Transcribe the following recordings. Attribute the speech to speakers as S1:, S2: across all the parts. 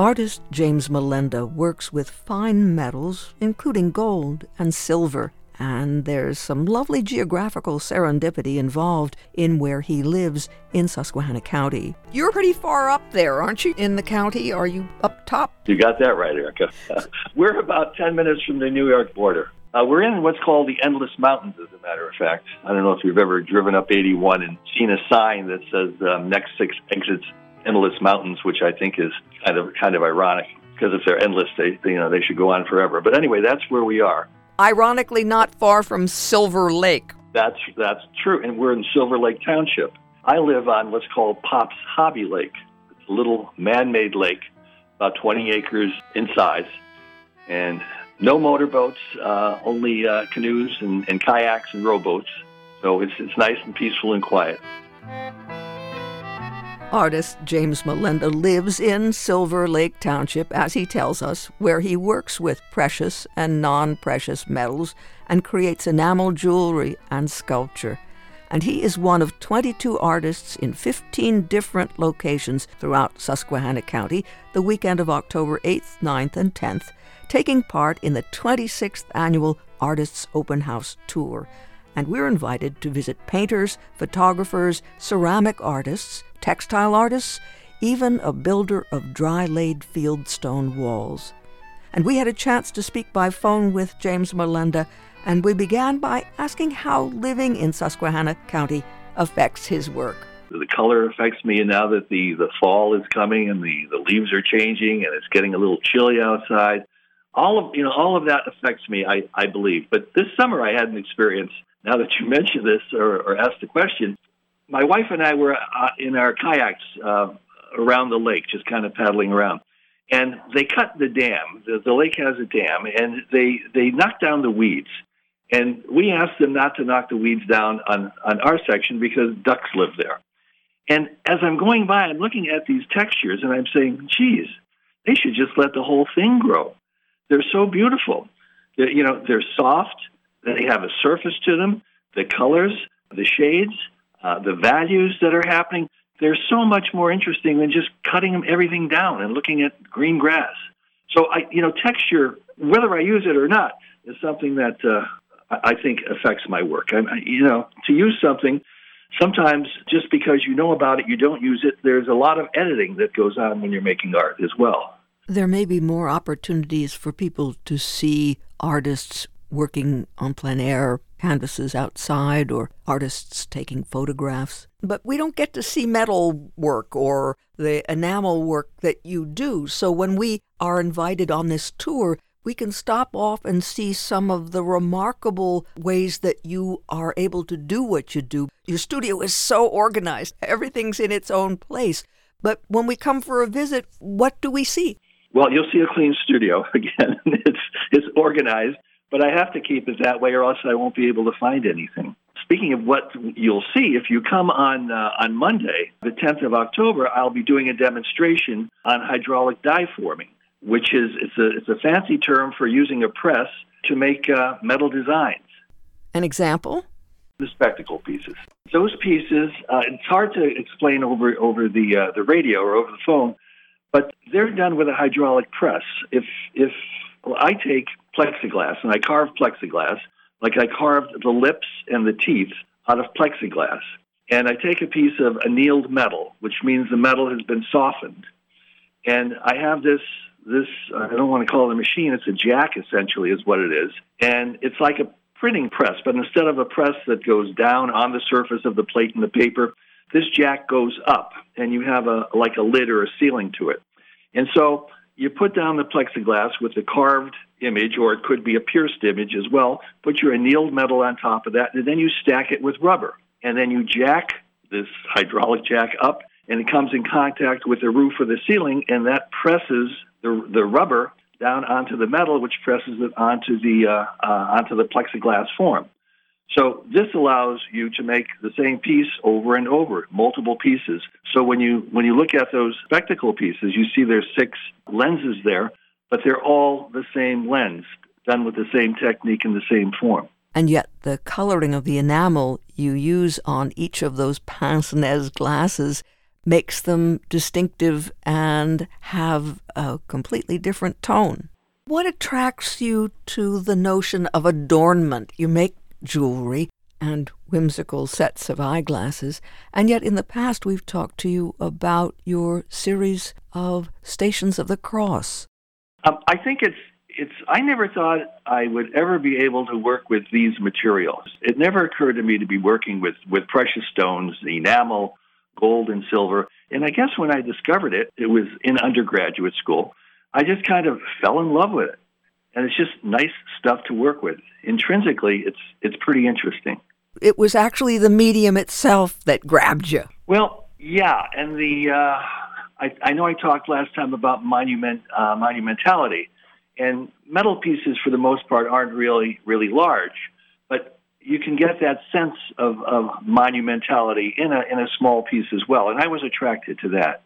S1: Artist James Melenda works with fine metals, including gold and silver, and there's some lovely geographical serendipity involved in where he lives in Susquehanna County. You're pretty far up there, aren't you, in the county? Are you up top?
S2: You got that right, Erica. we're about 10 minutes from the New York border. Uh, we're in what's called the Endless Mountains, as a matter of fact. I don't know if you've ever driven up 81 and seen a sign that says um, next six exits endless mountains, which I think is kind of kind of ironic because if they're endless, they, they you know they should go on forever. But anyway, that's where we are.
S1: Ironically, not far from Silver Lake.
S2: That's that's true, and we're in Silver Lake Township. I live on what's called Pop's Hobby Lake. It's a little man-made lake, about 20 acres in size, and no motorboats, uh, only uh, canoes and, and kayaks and rowboats. So it's it's nice and peaceful and quiet.
S1: Artist James Melenda lives in Silver Lake Township, as he tells us, where he works with precious and non precious metals and creates enamel jewelry and sculpture. And he is one of 22 artists in 15 different locations throughout Susquehanna County the weekend of October 8th, 9th, and 10th, taking part in the 26th annual Artists Open House Tour. And we're invited to visit painters, photographers, ceramic artists, textile artists, even a builder of dry laid field stone walls. And we had a chance to speak by phone with James Melenda, and we began by asking how living in Susquehanna County affects his work.
S2: The color affects me now that the, the fall is coming and the, the leaves are changing and it's getting a little chilly outside. All of you know, all of that affects me, I, I believe. But this summer I had an experience, now that you mention this or, or asked the question, my wife and I were uh, in our kayaks uh, around the lake, just kind of paddling around. And they cut the dam. The, the lake has a dam, and they they knocked down the weeds. And we asked them not to knock the weeds down on on our section because ducks live there. And as I'm going by, I'm looking at these textures, and I'm saying, "Geez, they should just let the whole thing grow. They're so beautiful. They're, you know, they're soft. They have a surface to them. The colors, the shades." uh, the values that are happening, they're so much more interesting than just cutting everything down and looking at green grass. So I, you know, texture, whether I use it or not, is something that uh, I think affects my work. I, you know, to use something, sometimes just because you know about it, you don't use it. There's a lot of editing that goes on when you're making art as well.
S1: There may be more opportunities for people to see artists working on plein air canvases outside or artists taking photographs. But we don't get to see metal work or the enamel work that you do. So when we are invited on this tour, we can stop off and see some of the remarkable ways that you are able to do what you do. Your studio is so organized, everything's in its own place. But when we come for a visit, what do we see?
S2: Well, you'll see a clean studio again. it's it's organized but I have to keep it that way, or else I won't be able to find anything. Speaking of what you'll see, if you come on uh, on Monday, the 10th of October, I'll be doing a demonstration on hydraulic die forming, which is it's a it's a fancy term for using a press to make uh, metal designs.
S1: An example?
S2: The spectacle pieces. Those pieces, uh, it's hard to explain over over the uh, the radio or over the phone, but they're done with a hydraulic press. If if well, I take plexiglass and I carve plexiglass, like I carved the lips and the teeth out of plexiglass. And I take a piece of annealed metal, which means the metal has been softened. And I have this this I don't want to call it a machine, it's a jack essentially is what it is. And it's like a printing press, but instead of a press that goes down on the surface of the plate and the paper, this jack goes up and you have a like a lid or a ceiling to it. And so you put down the plexiglass with the carved image, or it could be a pierced image as well. Put your annealed metal on top of that, and then you stack it with rubber. And then you jack this hydraulic jack up, and it comes in contact with the roof or the ceiling, and that presses the, the rubber down onto the metal, which presses it onto the uh, uh, onto the plexiglass form. So this allows you to make the same piece over and over, multiple pieces. So when you when you look at those spectacle pieces, you see there's six lenses there, but they're all the same lens, done with the same technique and the same form.
S1: And yet the coloring of the enamel you use on each of those pince nez glasses makes them distinctive and have a completely different tone. What attracts you to the notion of adornment? You make jewelry and whimsical sets of eyeglasses, and yet in the past we've talked to you about your series of Stations of the Cross.
S2: Um, I think it's it's I never thought I would ever be able to work with these materials. It never occurred to me to be working with with precious stones, enamel, gold and silver. And I guess when I discovered it, it was in undergraduate school. I just kind of fell in love with it. And it's just nice stuff to work with. Intrinsically, it's it's pretty interesting.
S1: It was actually the medium itself that grabbed you.
S2: Well, yeah, and the uh, I, I know I talked last time about monument uh, monumentality, and metal pieces for the most part aren't really really large, but you can get that sense of, of monumentality in a in a small piece as well, and I was attracted to that.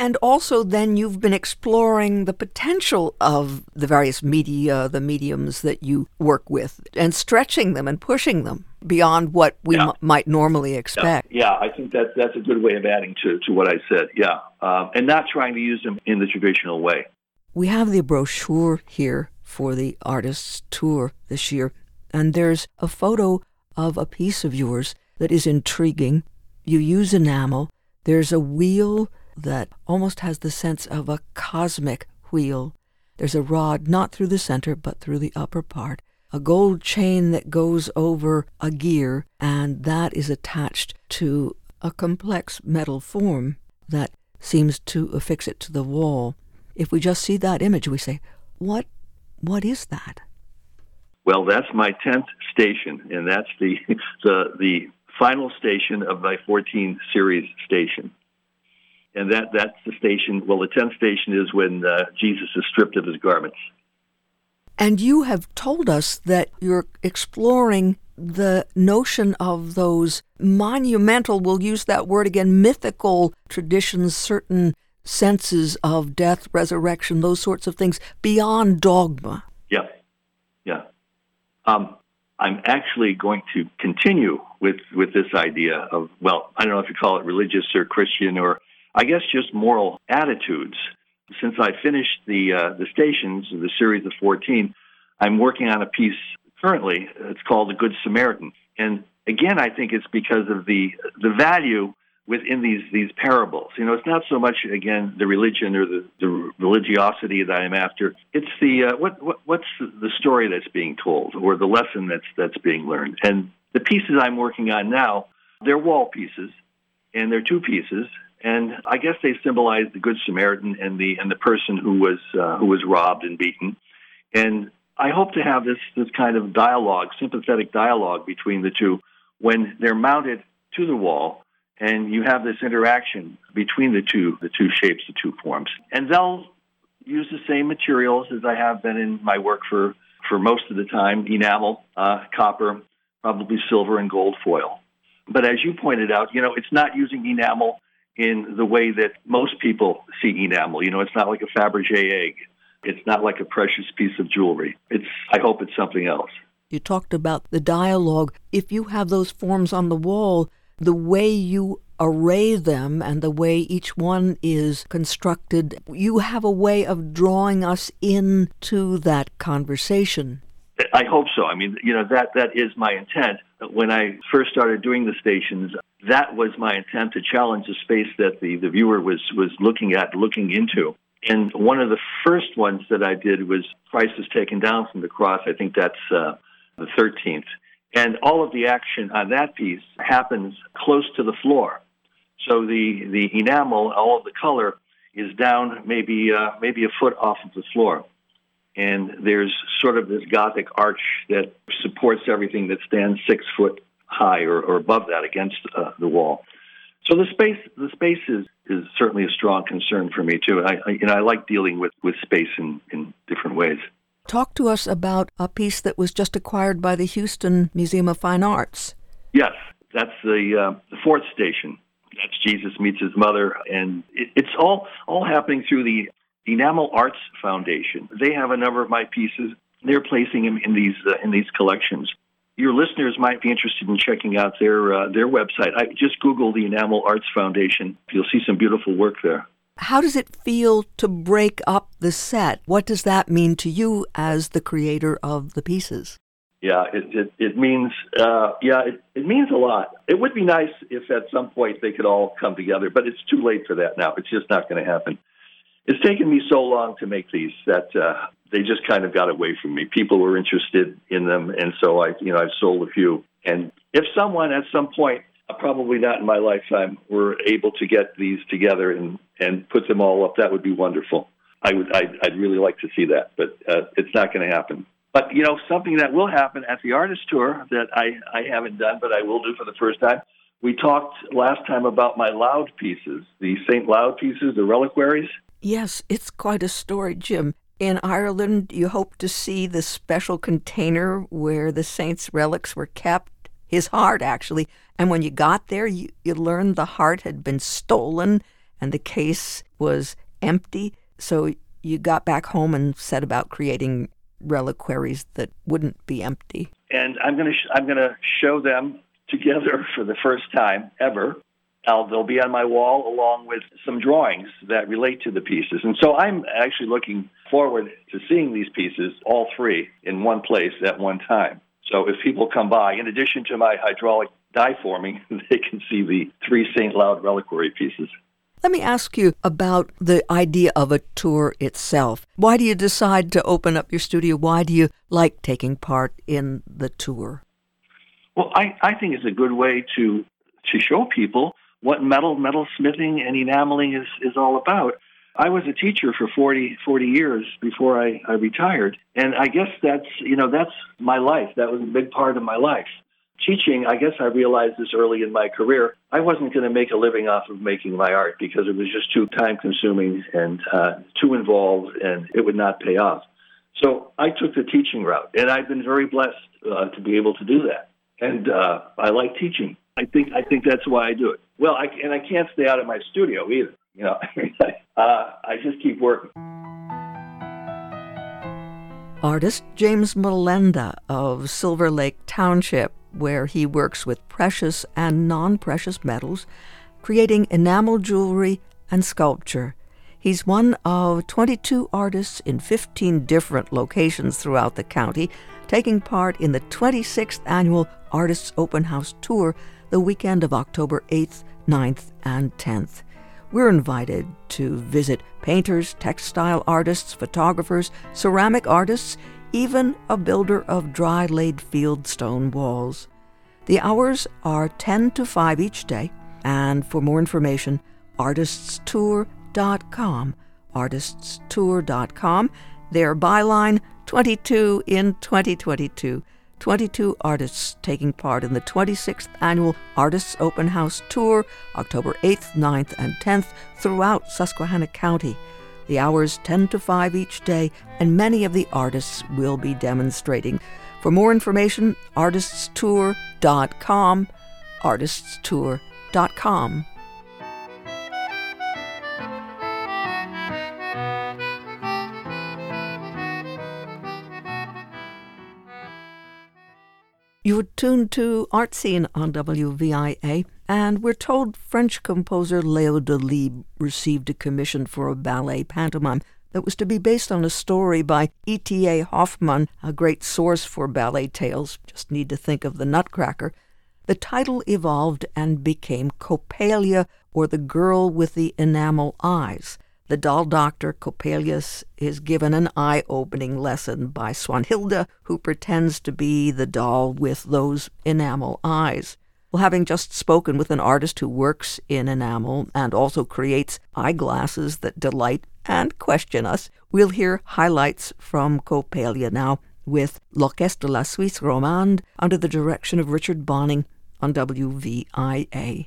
S1: And also, then you've been exploring the potential of the various media, the mediums that you work with, and stretching them and pushing them beyond what we yeah. m- might normally expect.
S2: Yeah. yeah, I think that that's a good way of adding to, to what I said. Yeah, um, and not trying to use them in the traditional way.
S1: We have the brochure here for the artist's tour this year, and there's a photo of a piece of yours that is intriguing. You use enamel. There's a wheel that almost has the sense of a cosmic wheel. There's a rod not through the center, but through the upper part, a gold chain that goes over a gear, and that is attached to a complex metal form that seems to affix it to the wall. If we just see that image, we say, What what is that?
S2: Well, that's my tenth station, and that's the the the final station of my 14 series station. And that that's the station. Well, the tenth station is when uh, Jesus is stripped of his garments.
S1: And you have told us that you're exploring the notion of those monumental, we'll use that word again, mythical traditions, certain senses of death, resurrection, those sorts of things beyond dogma.
S2: Yeah, yeah. Um, I'm actually going to continue with, with this idea of, well, I don't know if you call it religious or Christian or I guess just moral attitudes. Since I finished the, uh, the stations, of the series of 14, I'm working on a piece currently. It's called The Good Samaritan. And again, I think it's because of the, the value within these these parables. You know, it's not so much again the religion or the, the religiosity that I'm after. It's the uh, what, what what's the story that's being told or the lesson that's that's being learned. And the pieces I'm working on now, they're wall pieces, and they're two pieces. And I guess they symbolize the Good Samaritan and the and the person who was uh, who was robbed and beaten. And I hope to have this this kind of dialogue, sympathetic dialogue between the two when they're mounted to the wall and you have this interaction between the two the two shapes the two forms and they'll use the same materials as i have been in my work for for most of the time enamel uh, copper probably silver and gold foil but as you pointed out you know it's not using enamel in the way that most people see enamel you know it's not like a fabergé egg it's not like a precious piece of jewelry it's i hope it's something else
S1: you talked about the dialogue if you have those forms on the wall the way you array them and the way each one is constructed, you have a way of drawing us into that conversation.
S2: I hope so. I mean, you know, that, that is my intent. When I first started doing the stations, that was my intent to challenge the space that the, the viewer was, was looking at, looking into. And one of the first ones that I did was Christ is taken down from the cross. I think that's uh, the 13th. And all of the action on that piece happens close to the floor. So the, the enamel, all of the color, is down maybe uh, maybe a foot off of the floor. And there's sort of this Gothic arch that supports everything that stands six foot high or, or above that against uh, the wall. So the space the space is, is certainly a strong concern for me too. I, I you know I like dealing with, with space in, in different ways.
S1: Talk to us about a piece that was just acquired by the Houston Museum of Fine Arts.
S2: Yes, that's the, uh, the fourth station. That's Jesus meets his mother, and it, it's all all happening through the Enamel Arts Foundation. They have a number of my pieces. They're placing them in these uh, in these collections. Your listeners might be interested in checking out their uh, their website. I just Google the Enamel Arts Foundation. You'll see some beautiful work there.
S1: How does it feel to break up the set? What does that mean to you as the creator of the pieces?
S2: Yeah, it it, it means uh, yeah, it, it means a lot. It would be nice if at some point they could all come together, but it's too late for that now. It's just not going to happen. It's taken me so long to make these that uh, they just kind of got away from me. People were interested in them, and so I, you know, I've sold a few. And if someone at some point, uh, probably not in my lifetime, were able to get these together and and put them all up, that would be wonderful. I would, I'd, I'd really like to see that, but uh, it's not going to happen. But you know, something that will happen at the artist tour that I, I haven't done, but I will do for the first time. We talked last time about my loud pieces, the St. Loud pieces, the reliquaries.
S1: Yes, it's quite a story, Jim. In Ireland, you hope to see the special container where the saint's relics were kept, his heart, actually. And when you got there, you, you learned the heart had been stolen and the case was empty. So you got back home and set about creating reliquaries that wouldn't be empty.
S2: And I'm going to sh- I'm going to show them together for the first time ever. I'll, they'll be on my wall along with some drawings that relate to the pieces. And so I'm actually looking forward to seeing these pieces, all three, in one place at one time. So if people come by, in addition to my hydraulic die forming, they can see the three St. Laud reliquary pieces.
S1: Let me ask you about the idea of a tour itself. Why do you decide to open up your studio? Why do you like taking part in the tour?
S2: Well, I, I think it's a good way to to show people what metal, metal smithing, and enameling is, is all about. I was a teacher for 40, 40 years before I, I retired. And I guess that's, you know, that's my life. That was a big part of my life. Teaching, I guess I realized this early in my career. I wasn't going to make a living off of making my art because it was just too time consuming and uh, too involved and it would not pay off. So I took the teaching route and I've been very blessed uh, to be able to do that. And uh, I like teaching. I think I think that's why I do it. Well, I, and I can't stay out of my studio either. You know, uh, I just keep working.
S1: Artist James Melenda of Silver Lake Township, where he works with precious and non precious metals, creating enamel jewelry and sculpture. He's one of 22 artists in 15 different locations throughout the county, taking part in the 26th annual Artists Open House Tour the weekend of October 8th, 9th, and 10th. We're invited to visit painters, textile artists, photographers, ceramic artists, even a builder of dry laid field stone walls. The hours are 10 to 5 each day, and for more information, artiststour.com. Artiststour.com. Their byline 22 in 2022. 22 artists taking part in the 26th annual Artists Open House Tour, October 8th, 9th, and 10th throughout Susquehanna County. The hours 10 to 5 each day, and many of the artists will be demonstrating. For more information, artiststour.com, artiststour.com. You're tuned to Art Scene on WVIA, and we're told French composer Leo Delibes received a commission for a ballet pantomime that was to be based on a story by E.T.A. Hoffmann, a great source for ballet tales. Just need to think of the Nutcracker. The title evolved and became Coppelia, or the Girl with the Enamel Eyes. The doll doctor Coppelius is given an eye opening lesson by Swanhilda, who pretends to be the doll with those enamel eyes. Well, having just spoken with an artist who works in enamel and also creates eyeglasses that delight and question us, we'll hear highlights from Coppelia now with L'Orchestre de la Suisse Romande under the direction of Richard Bonning on WVIA.